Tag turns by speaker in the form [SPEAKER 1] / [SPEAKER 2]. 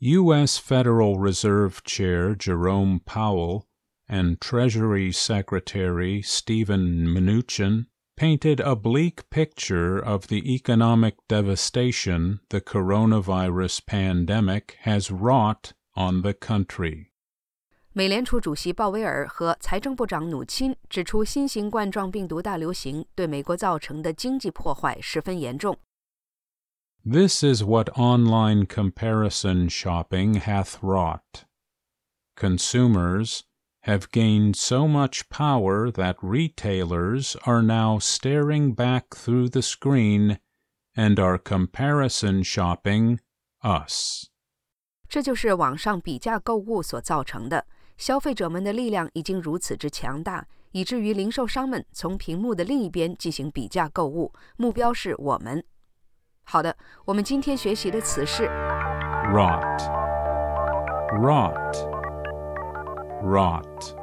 [SPEAKER 1] U.S. Federal Reserve Chair Jerome Powell and Treasury Secretary Steven Mnuchin painted a bleak picture of the economic devastation the coronavirus pandemic has wrought on the country.
[SPEAKER 2] 美联储主席鲍威尔和财政部长努钦指出，新型冠状病毒大流行对美国造成的经济破坏十分严重。
[SPEAKER 1] This is what online comparison shopping hath wrought. Consumers have gained so much power that retailers are now staring back through the screen and are comparison shopping us.
[SPEAKER 2] 这就是网上比价购物所造成的。消费者们的力量已经如此之强大，以至于零售商们从屏幕的另一边进行比价购物，目标是我们。 好的，我们今天学习的词是
[SPEAKER 1] Rot. Rot. Rot.